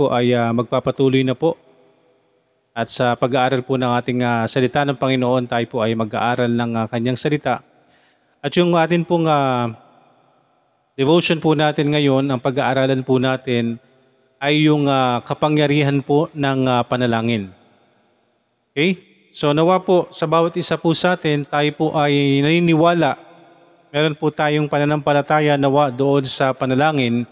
po ay ah, magpapatuloy na po. At sa pag-aaral po ng ating ah, salita ng Panginoon, tayo po ay mag-aaral ng ah, kanyang salita. At yung atin pong ah, devotion po natin ngayon, ang pag-aaralan po natin ay yung ah, kapangyarihan po ng ah, panalangin. Okay? So nawa po sa bawat isa po sa atin, tayo po ay naniniwala. Meron po tayong pananampalataya nawa doon sa panalangin.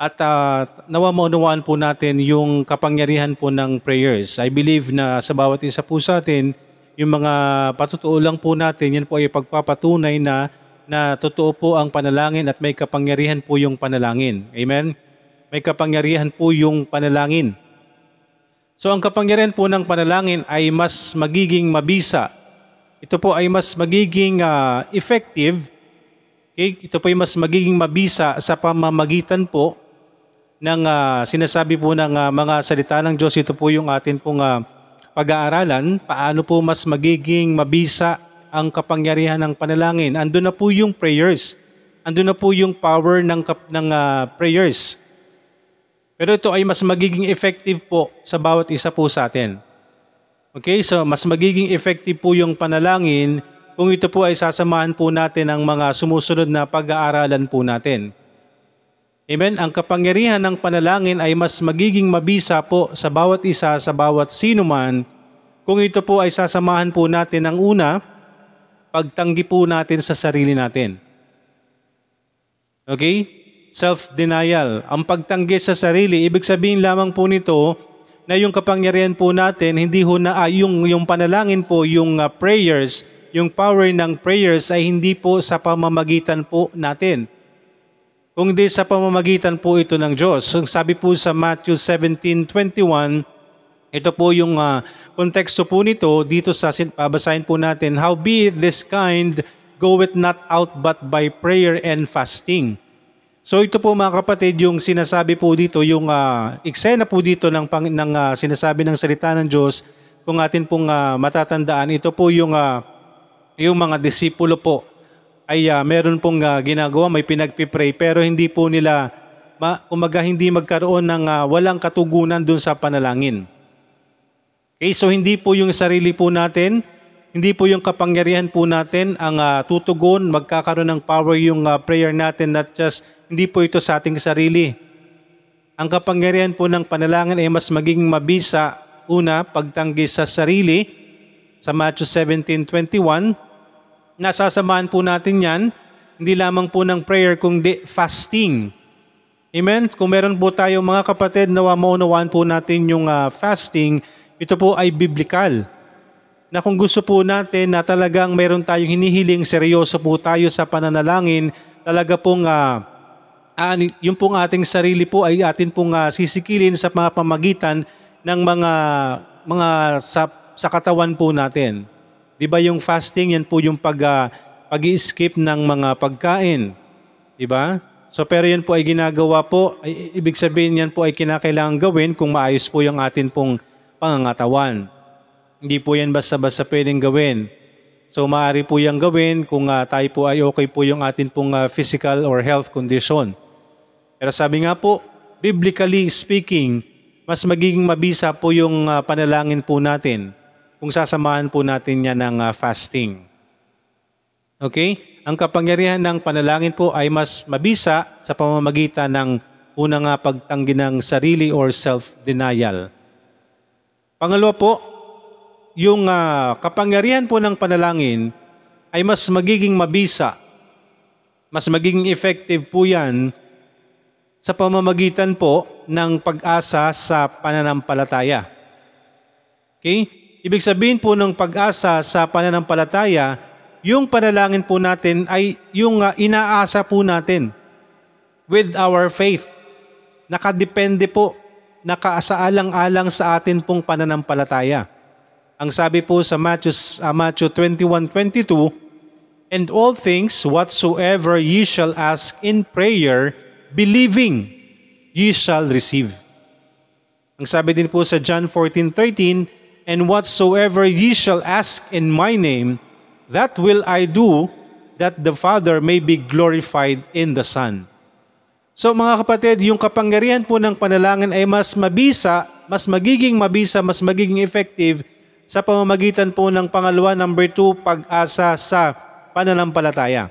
At ah, nawa maunawaan po natin yung kapangyarihan po ng prayers. I believe na sa bawat isa po sa atin, yung mga patutuo lang po natin, yan po ay pagpapatunay na na totoo po ang panalangin at may kapangyarihan po yung panalangin. Amen? May kapangyarihan po yung panalangin. So ang kapangyarihan po ng panalangin ay mas magiging mabisa. Ito po ay mas magiging ah, effective. Okay? Ito po ay mas magiging mabisa sa pamamagitan po ng ah, sinasabi po ng ah, mga salita ng Diyos. Ito po yung atin pong ah, pag-aaralan. Paano po mas magiging mabisa ang kapangyarihan ng panalangin. Andun na po yung prayers. Andun na po yung power ng, ng ah, prayers. Pero ito ay mas magiging effective po sa bawat isa po sa atin. Okay, so mas magiging effective po yung panalangin kung ito po ay sasamahan po natin ang mga sumusunod na pag-aaralan po natin. Amen? Ang kapangyarihan ng panalangin ay mas magiging mabisa po sa bawat isa, sa bawat sino man, kung ito po ay sasamahan po natin ang una, pagtanggi po natin sa sarili natin. Okay? Self-denial. Ang pagtanggi sa sarili, ibig sabihin lamang po nito na yung kapangyarihan po natin, hindi ho na, ah, yung, yung panalangin po, yung ah, prayers, yung power ng prayers ay hindi po sa pamamagitan po natin. Kung di sa pamamagitan po ito ng Diyos. Sabi po sa Matthew 17:21, ito po yung ah, konteksto po nito dito sa babasahin po natin, How be this kind goeth not out but by prayer and fasting. So ito po mga kapatid yung sinasabi po dito, yung ah, eksena po dito ng, pang, ng ah, sinasabi ng salita ng Diyos, kung atin pong ah, matatandaan, ito po yung, ah, yung mga disipulo po ay ah, meron pong ah, ginagawa, may pinagpipray, pero hindi po nila, ma, umaga hindi magkaroon ng ah, walang katugunan dun sa panalangin. Okay, so hindi po yung sarili po natin, hindi po yung kapangyarihan po natin ang ah, tutugon, magkakaroon ng power yung ah, prayer natin, not just, hindi po ito sa ating sarili. Ang kapangyarihan po ng panalangin ay mas magiging mabisa, una, pagtanggi sa sarili, sa Matthew 17.21, nasasamahan po natin yan, hindi lamang po ng prayer, kundi fasting. Amen? Kung meron po tayo mga kapatid na maunawaan po natin yung ah, fasting, ito po ay biblical. Na kung gusto po natin na talagang meron tayong hinihiling, seryoso po tayo sa pananalangin, talaga pong ah, ah, yung pong ating sarili po ay atin pong ah, sisikilin sa mga pamagitan ng mga mga sa, sa katawan po natin. 'Di ba yung fasting yan po yung pag ah, pag-skip ng mga pagkain. 'Di ba? So pero yan po ay ginagawa po, ay, ibig sabihin yan po ay kinakailangan gawin kung maayos po yung atin pong pangangatawan. Hindi po yan basta-basta pwedeng gawin. So maaari po yung gawin kung ah, tayo po ay okay po yung atin pong ah, physical or health condition. Pero sabi nga po, biblically speaking, mas magiging mabisa po yung ah, panalangin po natin kung sasamahan po natin yan ng ah, fasting. Okay? Ang kapangyarihan ng panalangin po ay mas mabisa sa pamamagitan ng unang nga pagtanggi ng sarili or self-denial. Pangalawa po, yung ah, kapangyarihan po ng panalangin ay mas magiging mabisa, mas magiging effective po yan sa pamamagitan po ng pag-asa sa pananampalataya. Okay? Ibig sabihin po ng pag-asa sa pananampalataya, yung panalangin po natin ay yung ah, inaasa po natin with our faith. Nakadepende po, nakasaalang-alang sa atin pong pananampalataya. Ang sabi po sa Matthew, uh, Matthew 21:22, And all things whatsoever ye shall ask in prayer, believing, ye shall receive. Ang sabi din po sa John 14:13, And whatsoever ye shall ask in my name, that will I do, that the Father may be glorified in the Son. So mga kapatid, yung kapangyarihan po ng panalangin ay mas mabisa, mas magiging mabisa, mas magiging effective sa pamamagitan po ng pangalawa, number two, pag-asa sa pananampalataya.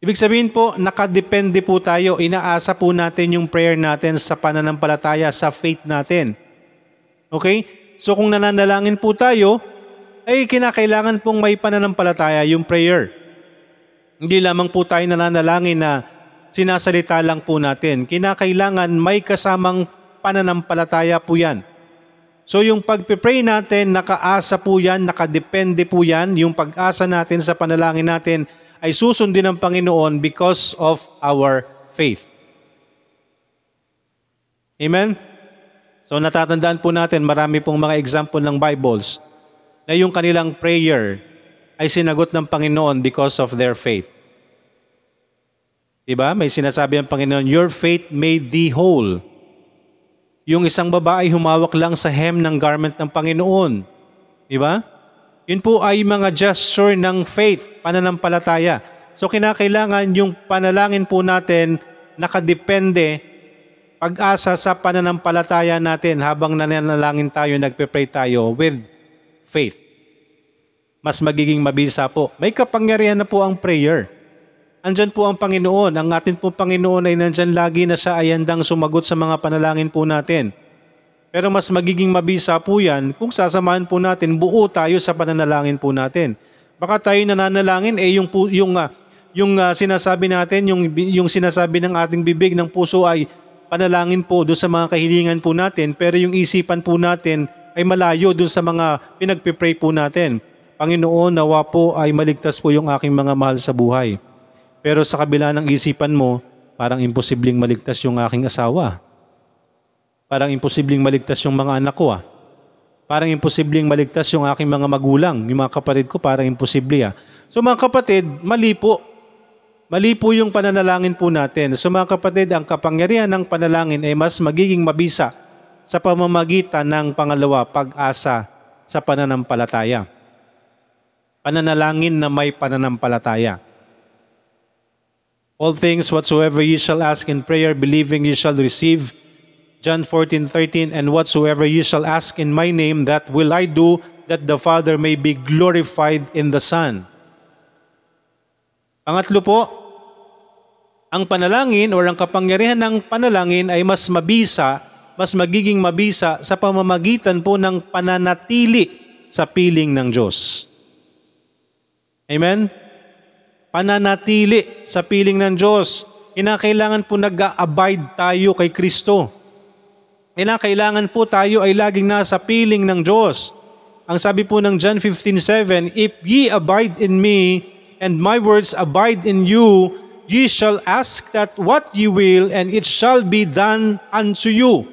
Ibig sabihin po, nakadepende po tayo, inaasa po natin yung prayer natin sa pananampalataya, sa faith natin. Okay? So kung nananalangin po tayo, ay kinakailangan pong may pananampalataya yung prayer. Hindi lamang po tayo nananalangin na sinasalita lang po natin. Kinakailangan may kasamang pananampalataya po yan. So yung pagpipray natin, nakaasa po yan, nakadepende po yan. Yung pag-asa natin sa panalangin natin ay susundin ng Panginoon because of our faith. Amen? So natatandaan po natin, marami pong mga example ng Bibles na yung kanilang prayer ay sinagot ng Panginoon because of their faith. Diba? May sinasabi ang Panginoon, Your faith made thee whole. Yung isang babae humawak lang sa hem ng garment ng Panginoon. Diba? Yun po ay mga gesture ng faith, pananampalataya. So kinakailangan yung panalangin po natin nakadepende pag-asa sa pananampalataya natin habang nananalangin tayo, nagpe-pray tayo with faith. Mas magiging mabisa po. May kapangyarihan na po ang prayer. Andyan po ang Panginoon. Ang atin po Panginoon ay nandyan lagi na siya ay handang sumagot sa mga panalangin po natin. Pero mas magiging mabisa po yan kung sasamahan po natin, buo tayo sa pananalangin po natin. Baka tayo nananalangin, eh yung, yung, uh, yung uh, sinasabi natin, yung, yung sinasabi ng ating bibig ng puso ay panalangin po doon sa mga kahilingan po natin, pero yung isipan po natin ay malayo doon sa mga pinagpipray po natin. Panginoon, nawa po ay maligtas po yung aking mga mahal sa buhay. Pero sa kabila ng isipan mo, parang imposibleng maligtas yung aking asawa. Parang imposibleng maligtas yung mga anak ko ah. Parang imposibleng maligtas yung aking mga magulang, yung mga kapatid ko, parang imposible ah. So mga kapatid, mali po Mali po yung pananalangin po natin. So mga kapatid, ang kapangyarihan ng panalangin ay mas magiging mabisa sa pamamagitan ng pangalawa, pag-asa sa pananampalataya. Pananalangin na may pananampalataya. All things whatsoever ye shall ask in prayer, believing ye shall receive. John 14:13 And whatsoever ye shall ask in my name, that will I do, that the Father may be glorified in the Son. Pangatlo po, ang panalangin o ang kapangyarihan ng panalangin ay mas mabisa, mas magiging mabisa sa pamamagitan po ng pananatili sa piling ng Diyos. Amen? Pananatili sa piling ng Diyos. Kinakailangan po nag-abide tayo kay Kristo. Kinakailangan po tayo ay laging nasa piling ng Diyos. Ang sabi po ng John 15.7, If ye abide in me, and my words abide in you, ye shall ask that what ye will, and it shall be done unto you.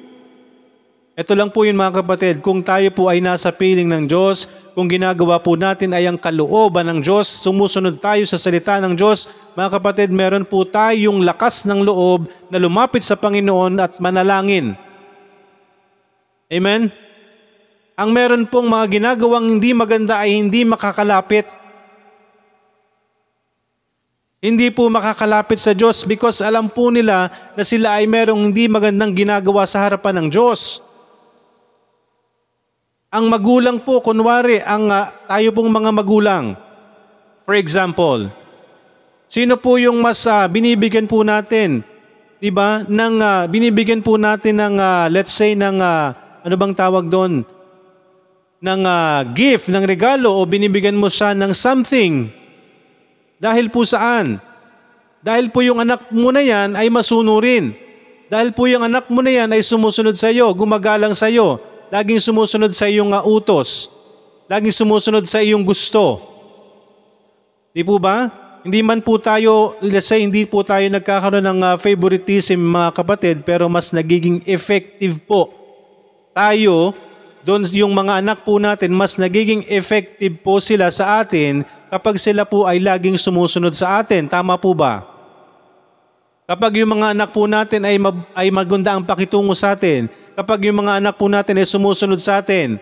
Ito lang po yun mga kapatid, kung tayo po ay nasa piling ng Diyos, kung ginagawa po natin ay ang kalooban ng Diyos, sumusunod tayo sa salita ng Diyos, mga kapatid, meron po tayong lakas ng loob na lumapit sa Panginoon at manalangin. Amen? Ang meron pong mga ginagawang hindi maganda ay hindi makakalapit hindi po makakalapit sa Diyos because alam po nila na sila ay merong hindi magandang ginagawa sa harapan ng Diyos. Ang magulang po, kunwari, ang uh, tayo pong mga magulang, for example, sino po yung mas uh, binibigyan po natin, 'di ba? Nang uh, binibigyan po natin ng uh, let's say ng uh, ano bang tawag doon? ng uh, gift, ng regalo o binibigyan mo siya ng something dahil po saan? Dahil po yung anak mo na yan ay masunurin. Dahil po yung anak mo na yan ay sumusunod sa iyo, gumagalang sa iyo, laging sumusunod sa iyong uh, utos, laging sumusunod sa iyong gusto. Di po ba? Hindi man po tayo, let's say, hindi po tayo nagkakaroon ng uh, favoritism mga kapatid, pero mas nagiging effective po tayo, doon yung mga anak po natin, mas nagiging effective po sila sa atin kapag sila po ay laging sumusunod sa atin. Tama po ba? Kapag yung mga anak po natin ay, mag, ay maganda ang pakitungo sa atin, kapag yung mga anak po natin ay sumusunod sa atin,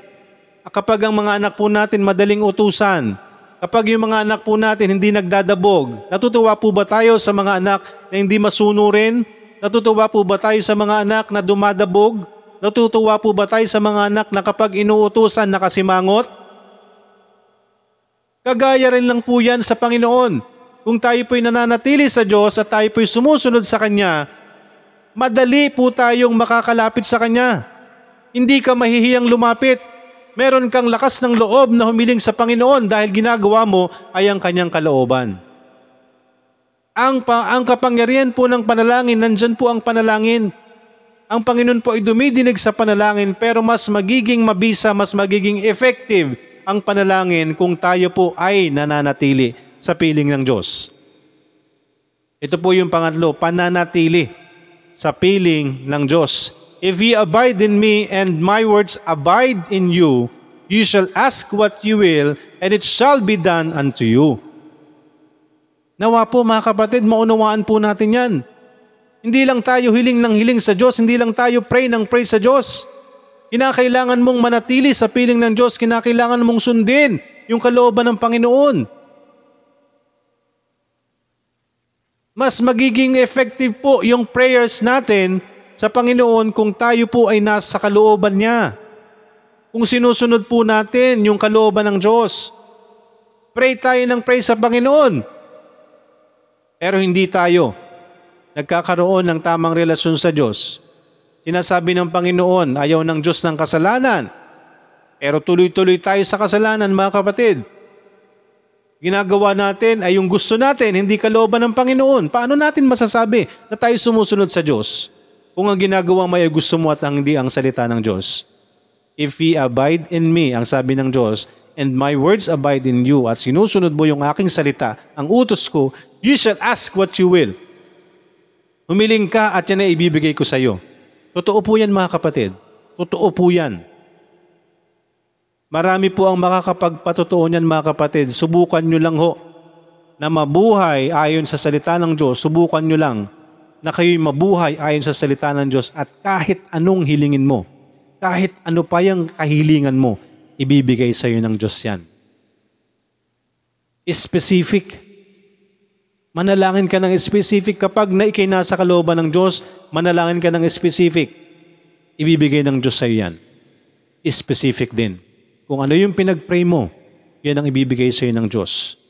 kapag ang mga anak po natin madaling utusan, kapag yung mga anak po natin hindi nagdadabog, natutuwa po ba tayo sa mga anak na hindi masunurin? Natutuwa po ba tayo sa mga anak na dumadabog? Natutuwa po ba tayo sa mga anak na kapag inuutusan nakasimangot? Kagaya rin lang po yan sa Panginoon. Kung tayo po'y nananatili sa Diyos at tayo po'y sumusunod sa Kanya, madali po tayong makakalapit sa Kanya. Hindi ka mahihiyang lumapit. Meron kang lakas ng loob na humiling sa Panginoon dahil ginagawa mo ay ang Kanyang kalooban. Ang, pa, ang kapangyarihan po ng panalangin, nandyan po ang panalangin. Ang Panginoon po ay dumidinig sa panalangin pero mas magiging mabisa, mas magiging effective ang panalangin kung tayo po ay nananatili sa piling ng Diyos. Ito po yung pangatlo, pananatili sa piling ng Diyos. If ye abide in me and my words abide in you, you shall ask what you will and it shall be done unto you. Nawa po mga kapatid, maunawaan po natin yan. Hindi lang tayo hiling ng hiling sa Diyos, hindi lang tayo pray ng pray sa Diyos. Kinakailangan mong manatili sa piling ng Diyos, kinakailangan mong sundin yung kalooban ng Panginoon. Mas magiging effective po yung prayers natin sa Panginoon kung tayo po ay nasa kalooban niya. Kung sinusunod po natin yung kalooban ng Diyos. Pray tayo ng pray sa Panginoon. Pero hindi tayo nagkakaroon ng tamang relasyon sa Diyos Sinasabi ng Panginoon, ayaw ng Diyos ng kasalanan. Pero tuloy-tuloy tayo sa kasalanan mga kapatid. Ginagawa natin ay yung gusto natin, hindi kalooban ng Panginoon. Paano natin masasabi na tayo sumusunod sa Diyos kung ang ginagawa mo ay gusto mo at hindi ang salita ng Diyos? If ye abide in me, ang sabi ng Diyos, and my words abide in you, at sinusunod mo yung aking salita, ang utos ko, you shall ask what you will. Humiling ka at yan ay ibibigay ko sa iyo. Totoo po yan mga kapatid. Totoo po yan. Marami po ang makakapagpatotoo niyan mga kapatid. Subukan nyo lang ho na mabuhay ayon sa salita ng Diyos. Subukan nyo lang na kayo'y mabuhay ayon sa salita ng Diyos at kahit anong hilingin mo, kahit ano pa yung kahilingan mo, ibibigay sa iyo ng Diyos yan. Specific. Manalangin ka ng specific kapag na ikay nasa kalooban ng Diyos, manalangin ka ng specific. Ibibigay ng Diyos sa iyo yan. Specific din. Kung ano yung pinag-pray mo, yan ang ibibigay sa iyo ng Diyos.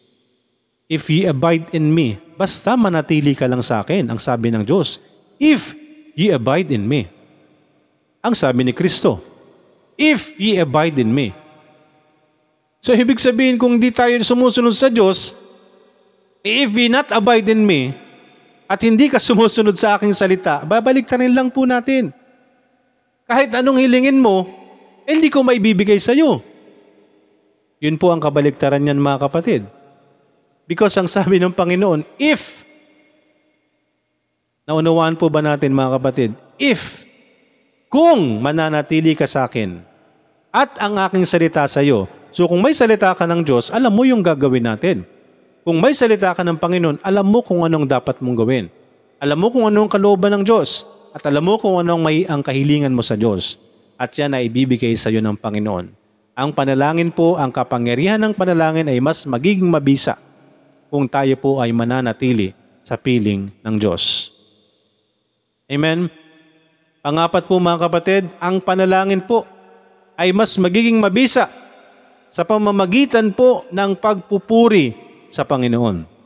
If ye abide in me, basta manatili ka lang sa akin, ang sabi ng Diyos. If ye abide in me. Ang sabi ni Kristo. If ye abide in me. So ibig sabihin kung di tayo sumusunod sa Diyos, If ye not abide in me, at hindi ka sumusunod sa aking salita, babalik rin lang po natin. Kahit anong hilingin mo, eh, hindi ko maibibigay sa iyo. Yun po ang kabaliktaran niyan mga kapatid. Because ang sabi ng Panginoon, if, naunawaan po ba natin mga kapatid, if, kung mananatili ka sa akin, at ang aking salita sa iyo, so kung may salita ka ng Diyos, alam mo yung gagawin natin. Kung may salita ka ng Panginoon, alam mo kung anong dapat mong gawin. Alam mo kung anong kalooban ng Diyos. At alam mo kung anong may ang kahilingan mo sa Diyos. At yan ay ibibigay sa iyo ng Panginoon. Ang panalangin po, ang kapangyarihan ng panalangin ay mas magiging mabisa kung tayo po ay mananatili sa piling ng Diyos. Amen? Pangapat po mga kapatid, ang panalangin po ay mas magiging mabisa sa pamamagitan po ng pagpupuri sa Panginoon.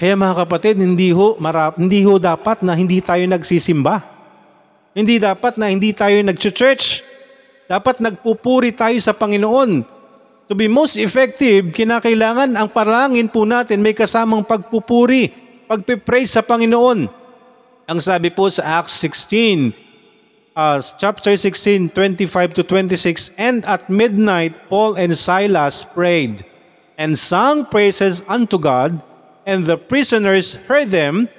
Kaya mga kapatid, hindi ho, marap, hindi ho dapat na hindi tayo nagsisimba. Hindi dapat na hindi tayo nag-church. Dapat nagpupuri tayo sa Panginoon. To be most effective, kinakailangan ang parangin po natin may kasamang pagpupuri, pagpipraise sa Panginoon. Ang sabi po sa Acts 16, uh, chapter 16, 25 to 26, And at midnight, Paul and Silas prayed and sang praises unto God, and the prisoners heard them,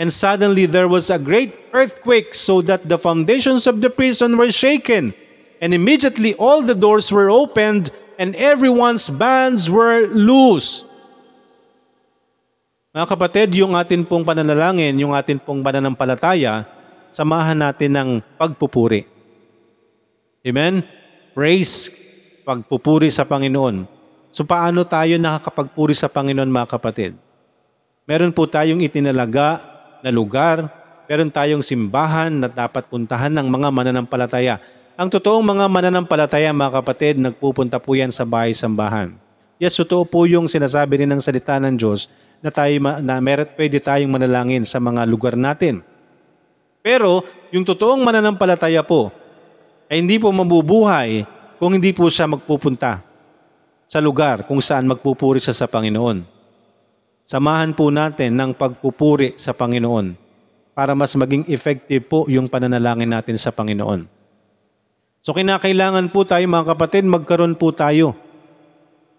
and suddenly there was a great earthquake, so that the foundations of the prison were shaken, and immediately all the doors were opened, and everyone's bands were loose. Mga kapatid, yung atin pong pananalangin, yung atin pong pananampalataya, samahan natin ng pagpupuri. Amen? Praise, pagpupuri sa Panginoon. So paano tayo nakakapagpuri sa Panginoon mga kapatid? Meron po tayong itinalaga na lugar, meron tayong simbahan na dapat puntahan ng mga mananampalataya. Ang totoong mga mananampalataya mga kapatid, nagpupunta po yan sa bahay-sambahan. Yes, totoo po yung sinasabi rin ng salita ng Diyos na tayo na meron pwede tayong manalangin sa mga lugar natin. Pero yung totoong mananampalataya po ay hindi po mabubuhay kung hindi po siya magpupunta sa lugar kung saan magpupuri siya sa Panginoon. Samahan po natin ng pagpupuri sa Panginoon para mas maging effective po yung pananalangin natin sa Panginoon. So kinakailangan po tayo mga kapatid, magkaroon po tayo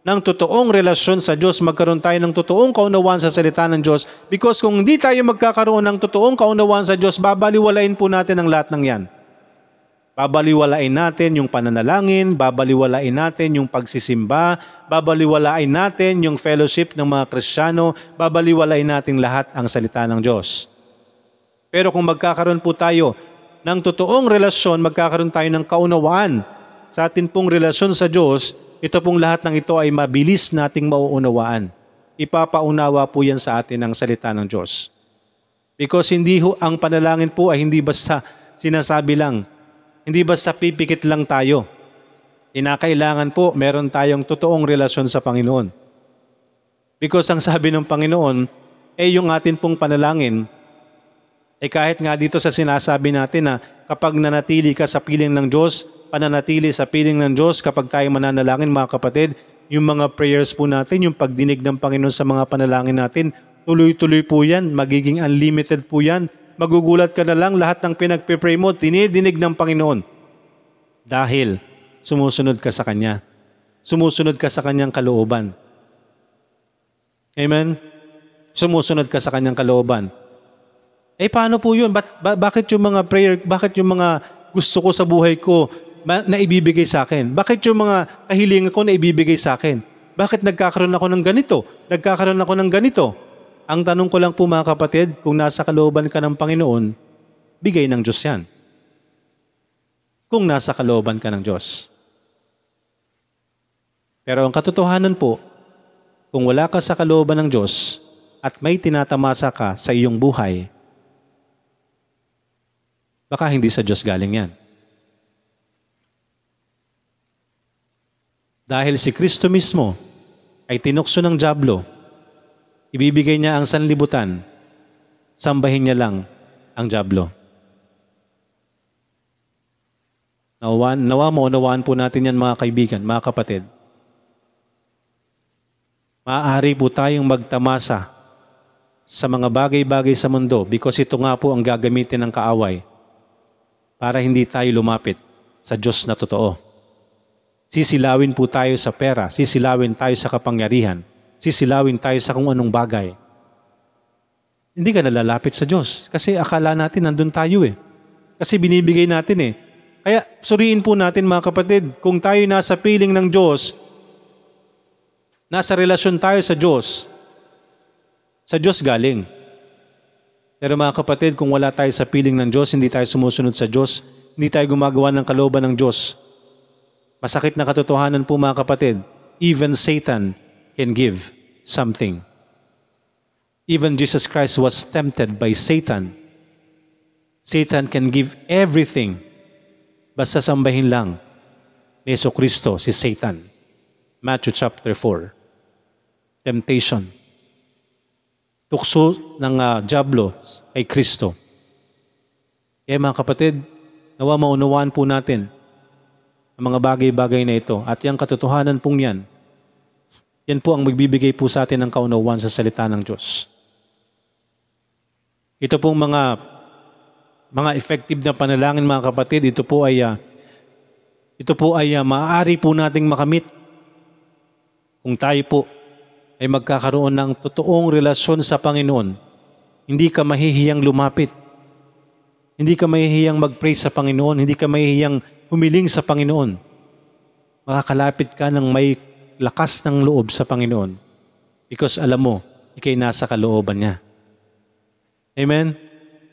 ng totoong relasyon sa Diyos, magkaroon tayo ng totoong kaunawaan sa salita ng Diyos because kung hindi tayo magkakaroon ng totoong kaunawaan sa Diyos, babaliwalain po natin ang lahat ng yan. Babaliwalain natin yung pananalangin, babaliwalain natin yung pagsisimba, babaliwalain natin yung fellowship ng mga Kristiyano, babaliwalain natin lahat ang salita ng Diyos. Pero kung magkakaroon po tayo ng totoong relasyon, magkakaroon tayo ng kaunawaan sa atin pong relasyon sa Diyos, ito pong lahat ng ito ay mabilis nating mauunawaan. Ipapaunawa po yan sa atin ang salita ng Diyos. Because hindi ho, ang panalangin po ay hindi basta sinasabi lang, hindi basta pipikit lang tayo. Inakailangan po meron tayong totoong relasyon sa Panginoon. Because ang sabi ng Panginoon, eh yung atin pong panalangin, eh kahit nga dito sa sinasabi natin na kapag nanatili ka sa piling ng Diyos, pananatili sa piling ng Diyos kapag tayo mananalangin mga kapatid, yung mga prayers po natin, yung pagdinig ng Panginoon sa mga panalangin natin, tuloy-tuloy po yan, magiging unlimited po yan. Magugulat ka na lang lahat ng pinagpipray mo, tinidinig ng Panginoon. Dahil sumusunod ka sa Kanya. Sumusunod ka sa Kanyang kalooban. Amen? Sumusunod ka sa Kanyang kalooban. Eh paano po yun? Ba- ba- bakit yung mga prayer, bakit yung mga gusto ko sa buhay ko ma- na ibibigay sa akin? Bakit yung mga kahilingan ko na ibibigay sa akin? Bakit nagkakaroon ako ng ganito? Nagkakaroon ako ng ganito? Ang tanong ko lang po mga kapatid, kung nasa kalooban ka ng Panginoon, bigay ng Diyos yan. Kung nasa kalooban ka ng Diyos. Pero ang katotohanan po, kung wala ka sa kalooban ng Diyos at may tinatamasa ka sa iyong buhay, baka hindi sa Diyos galing yan. Dahil si Kristo mismo ay tinukso ng Diablo, ibibigay niya ang sanlibutan, sambahin niya lang ang Diablo. Nawa, nawa mo, nawaan po natin yan mga kaibigan, mga kapatid. Maaari po tayong magtamasa sa mga bagay-bagay sa mundo because ito nga po ang gagamitin ng kaaway para hindi tayo lumapit sa Diyos na totoo. Sisilawin po tayo sa pera, sisilawin tayo sa kapangyarihan, sisilawin tayo sa kung anong bagay. Hindi ka nalalapit sa Diyos kasi akala natin nandun tayo eh. Kasi binibigay natin eh. Kaya suriin po natin mga kapatid, kung tayo nasa piling ng Diyos, nasa relasyon tayo sa Diyos, sa Diyos galing. Pero mga kapatid, kung wala tayo sa piling ng Diyos, hindi tayo sumusunod sa Diyos, hindi tayo gumagawa ng kalooban ng Diyos, masakit na katotohanan po mga kapatid, even Satan can give something. Even Jesus Christ was tempted by Satan. Satan can give everything basta sambahin lang ni Yeso Kristo si Satan. Matthew chapter 4. Temptation. Tukso ng uh, Diablo ay Kristo. Kaya mga kapatid, nawa maunawaan po natin ang mga bagay-bagay na ito at yung katotohanan pong yan, yan po ang magbibigay po sa atin ng kaunawaan sa salita ng Diyos. Ito pong mga mga effective na panalangin mga kapatid, ito po ay uh, ito po ay uh, maaari po nating makamit kung tayo po ay magkakaroon ng totoong relasyon sa Panginoon. Hindi ka mahihiyang lumapit. Hindi ka mahihiyang mag-pray sa Panginoon. Hindi ka mahihiyang humiling sa Panginoon. Makakalapit ka ng may lakas ng loob sa Panginoon because alam mo, ikay nasa kalooban niya. Amen?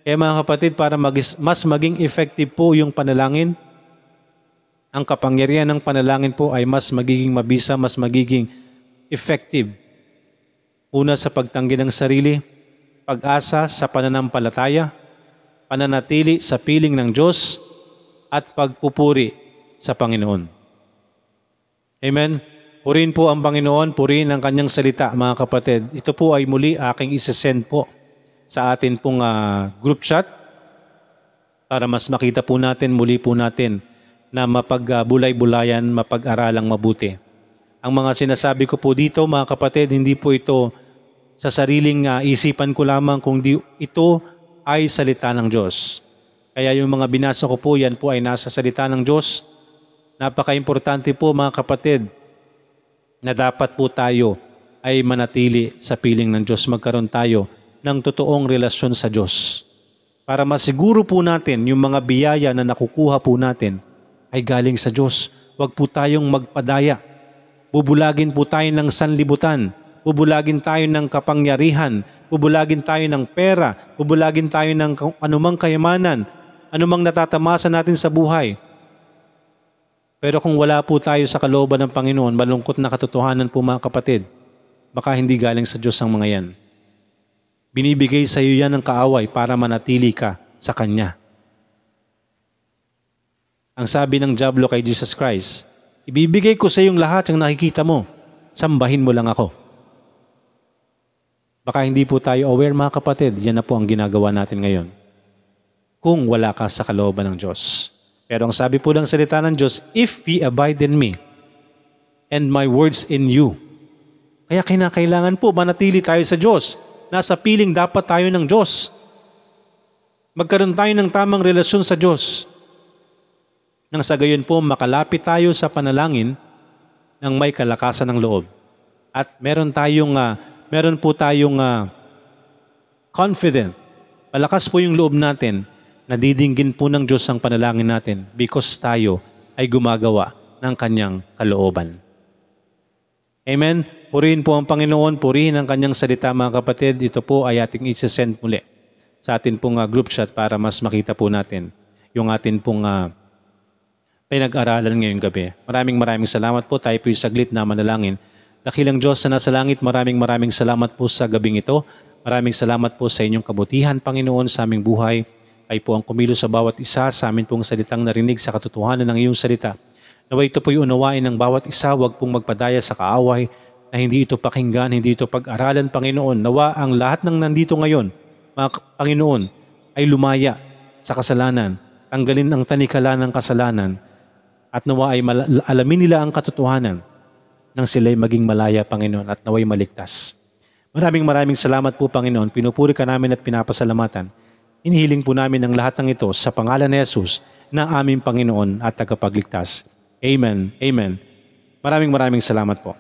Kaya mga kapatid, para mas maging effective po yung panalangin, ang kapangyarihan ng panalangin po ay mas magiging mabisa, mas magiging effective. Una sa pagtanggi ng sarili, pag-asa sa pananampalataya, pananatili sa piling ng Diyos, at pagpupuri sa Panginoon. Amen. Purihin po ang Panginoon, purihin ang kanyang salita mga kapatid. Ito po ay muli aking isesend po sa atin pong ah, group chat para mas makita po natin, muli po natin na mapagbulay-bulayan, mapag-aralang mabuti. Ang mga sinasabi ko po dito mga kapatid, hindi po ito sa sariling ah, isipan ko lamang kung di ito ay salita ng Diyos. Kaya yung mga binasa ko po, yan po ay nasa salita ng Diyos. Napaka-importante po mga kapatid na dapat po tayo ay manatili sa piling ng Diyos. Magkaroon tayo ng totoong relasyon sa Diyos. Para masiguro po natin yung mga biyaya na nakukuha po natin ay galing sa Diyos. Huwag po tayong magpadaya. Bubulagin po tayo ng sanlibutan. Bubulagin tayo ng kapangyarihan. Bubulagin tayo ng pera. Bubulagin tayo ng anumang kayamanan. Anumang natatamasa natin sa buhay. Pero kung wala po tayo sa kalooban ng Panginoon, malungkot na katotohanan po mga kapatid, baka hindi galing sa Diyos ang mga yan. Binibigay sa iyo yan ng kaaway para manatili ka sa Kanya. Ang sabi ng Diablo kay Jesus Christ, ibibigay ko sa iyong lahat ang nakikita mo, sambahin mo lang ako. Baka hindi po tayo aware mga kapatid, yan na po ang ginagawa natin ngayon. Kung wala ka sa kalooban ng Diyos. Pero ang sabi po ng salita ng Diyos, if ye abide in me, and my words in you. Kaya kinakailangan po manatili tayo sa Diyos. Nasa piling dapat tayo ng Diyos. Magkaroon tayo ng tamang relasyon sa Diyos. Nang sa gayon po makalapit tayo sa panalangin ng may kalakasan ng loob. At meron tayong ah, meron po tayong ah, confident. Malakas po yung loob natin nadidinggin po ng Diyos ang panalangin natin because tayo ay gumagawa ng kanyang kalooban. Amen? Purihin po ang Panginoon, purihin ang kanyang salita mga kapatid. Ito po ay ating isi-send muli sa atin pong uh, group chat para mas makita po natin yung atin pong uh, pinag-aralan ngayong gabi. Maraming maraming salamat po. Tayo po yung saglit na manalangin. Dakilang Diyos na nasa langit, maraming maraming salamat po sa gabing ito. Maraming salamat po sa inyong kabutihan, Panginoon, sa aming buhay ay po ang kumilos sa bawat isa sa amin pong salitang narinig sa katotohanan ng iyong salita. Naway ito po'y unawain ng bawat isa, huwag pong magpadaya sa kaaway na hindi ito pakinggan, hindi ito pag-aralan, Panginoon. Nawa ang lahat ng nandito ngayon, mga Panginoon, ay lumaya sa kasalanan, tanggalin ang tanikala ng kasalanan, at nawa ay alamin nila ang katotohanan nang sila'y maging malaya, Panginoon, at naway maligtas. Maraming maraming salamat po, Panginoon. Pinupuri ka namin at pinapasalamatan Inihiling po namin ang lahat ng ito sa pangalan ni Jesus na aming Panginoon at tagapagligtas. Amen. Amen. Maraming maraming salamat po.